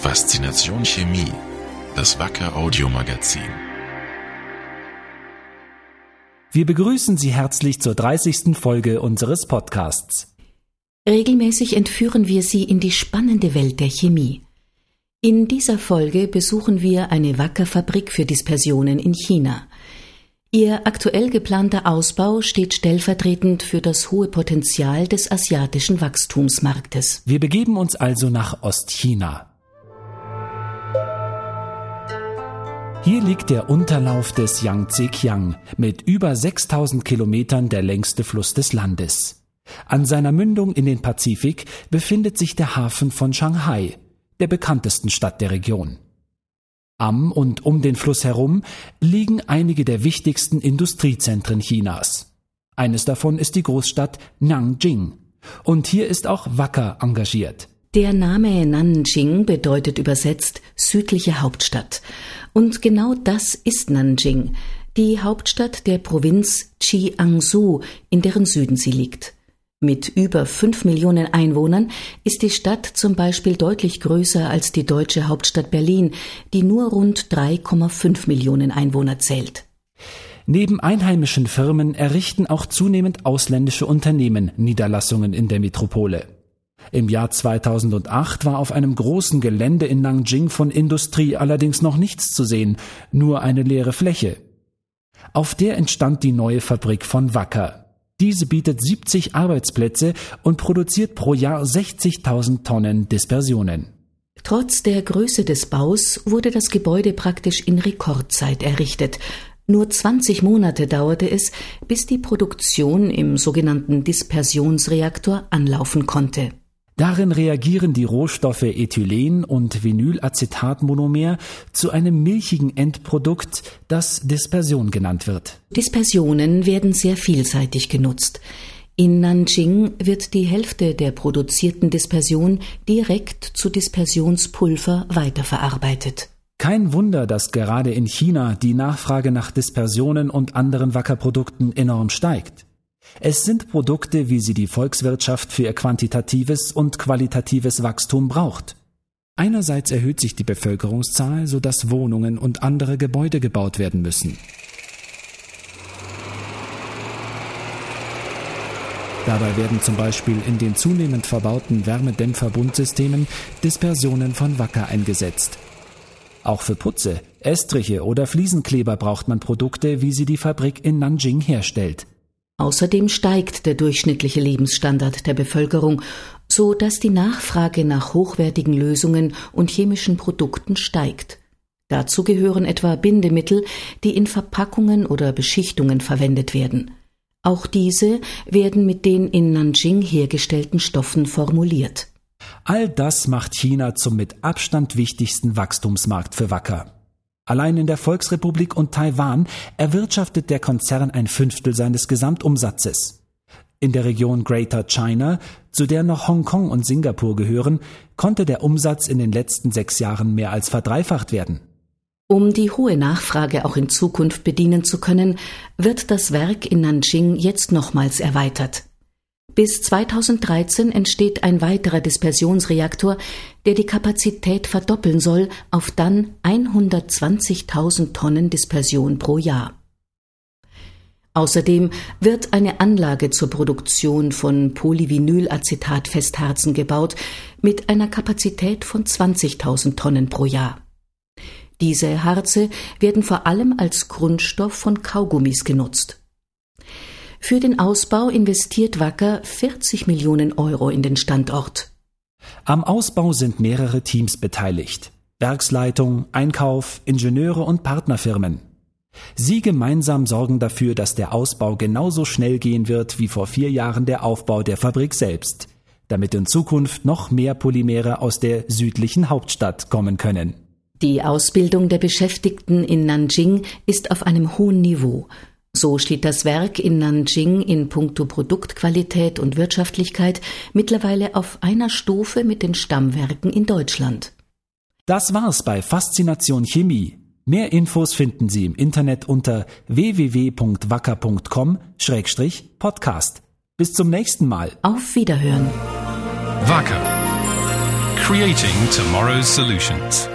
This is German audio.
Faszination Chemie, das Wacker Audiomagazin. Wir begrüßen Sie herzlich zur 30. Folge unseres Podcasts. Regelmäßig entführen wir Sie in die spannende Welt der Chemie. In dieser Folge besuchen wir eine Wackerfabrik für Dispersionen in China. Ihr aktuell geplanter Ausbau steht stellvertretend für das hohe Potenzial des asiatischen Wachstumsmarktes. Wir begeben uns also nach Ostchina. Hier liegt der Unterlauf des Yangtze-Kiang mit über 6000 Kilometern der längste Fluss des Landes. An seiner Mündung in den Pazifik befindet sich der Hafen von Shanghai, der bekanntesten Stadt der Region. Am und um den Fluss herum liegen einige der wichtigsten Industriezentren Chinas. Eines davon ist die Großstadt Nanjing. Und hier ist auch Wacker engagiert. Der Name Nanjing bedeutet übersetzt südliche Hauptstadt. Und genau das ist Nanjing, die Hauptstadt der Provinz Jiangsu, in deren Süden sie liegt. Mit über fünf Millionen Einwohnern ist die Stadt zum Beispiel deutlich größer als die deutsche Hauptstadt Berlin, die nur rund 3,5 Millionen Einwohner zählt. Neben einheimischen Firmen errichten auch zunehmend ausländische Unternehmen Niederlassungen in der Metropole. Im Jahr 2008 war auf einem großen Gelände in Nanjing von Industrie allerdings noch nichts zu sehen, nur eine leere Fläche. Auf der entstand die neue Fabrik von Wacker, diese bietet 70 Arbeitsplätze und produziert pro Jahr 60.000 Tonnen Dispersionen. Trotz der Größe des Baus wurde das Gebäude praktisch in Rekordzeit errichtet. Nur 20 Monate dauerte es, bis die Produktion im sogenannten Dispersionsreaktor anlaufen konnte. Darin reagieren die Rohstoffe Ethylen und Vinylacetatmonomer zu einem milchigen Endprodukt, das Dispersion genannt wird. Dispersionen werden sehr vielseitig genutzt. In Nanjing wird die Hälfte der produzierten Dispersion direkt zu Dispersionspulver weiterverarbeitet. Kein Wunder, dass gerade in China die Nachfrage nach Dispersionen und anderen Wackerprodukten enorm steigt. Es sind Produkte, wie sie die Volkswirtschaft für ihr quantitatives und qualitatives Wachstum braucht. Einerseits erhöht sich die Bevölkerungszahl, sodass Wohnungen und andere Gebäude gebaut werden müssen. Dabei werden zum Beispiel in den zunehmend verbauten Wärmedämpferbundsystemen Dispersionen von Wacker eingesetzt. Auch für Putze, Estriche oder Fliesenkleber braucht man Produkte, wie sie die Fabrik in Nanjing herstellt. Außerdem steigt der durchschnittliche Lebensstandard der Bevölkerung, so dass die Nachfrage nach hochwertigen Lösungen und chemischen Produkten steigt. Dazu gehören etwa Bindemittel, die in Verpackungen oder Beschichtungen verwendet werden. Auch diese werden mit den in Nanjing hergestellten Stoffen formuliert. All das macht China zum mit Abstand wichtigsten Wachstumsmarkt für Wacker. Allein in der Volksrepublik und Taiwan erwirtschaftet der Konzern ein Fünftel seines Gesamtumsatzes. In der Region Greater China, zu der noch Hongkong und Singapur gehören, konnte der Umsatz in den letzten sechs Jahren mehr als verdreifacht werden. Um die hohe Nachfrage auch in Zukunft bedienen zu können, wird das Werk in Nanjing jetzt nochmals erweitert. Bis 2013 entsteht ein weiterer Dispersionsreaktor, der die Kapazität verdoppeln soll auf dann 120.000 Tonnen Dispersion pro Jahr. Außerdem wird eine Anlage zur Produktion von Polyvinylacetat-Festharzen gebaut mit einer Kapazität von 20.000 Tonnen pro Jahr. Diese Harze werden vor allem als Grundstoff von Kaugummis genutzt. Für den Ausbau investiert Wacker 40 Millionen Euro in den Standort. Am Ausbau sind mehrere Teams beteiligt. Werksleitung, Einkauf, Ingenieure und Partnerfirmen. Sie gemeinsam sorgen dafür, dass der Ausbau genauso schnell gehen wird wie vor vier Jahren der Aufbau der Fabrik selbst, damit in Zukunft noch mehr Polymere aus der südlichen Hauptstadt kommen können. Die Ausbildung der Beschäftigten in Nanjing ist auf einem hohen Niveau so steht das Werk in Nanjing in puncto Produktqualität und Wirtschaftlichkeit mittlerweile auf einer Stufe mit den Stammwerken in Deutschland. Das war's bei Faszination Chemie. Mehr Infos finden Sie im Internet unter www.wacker.com-podcast. Bis zum nächsten Mal. Auf Wiederhören. Wacker creating tomorrow's solutions.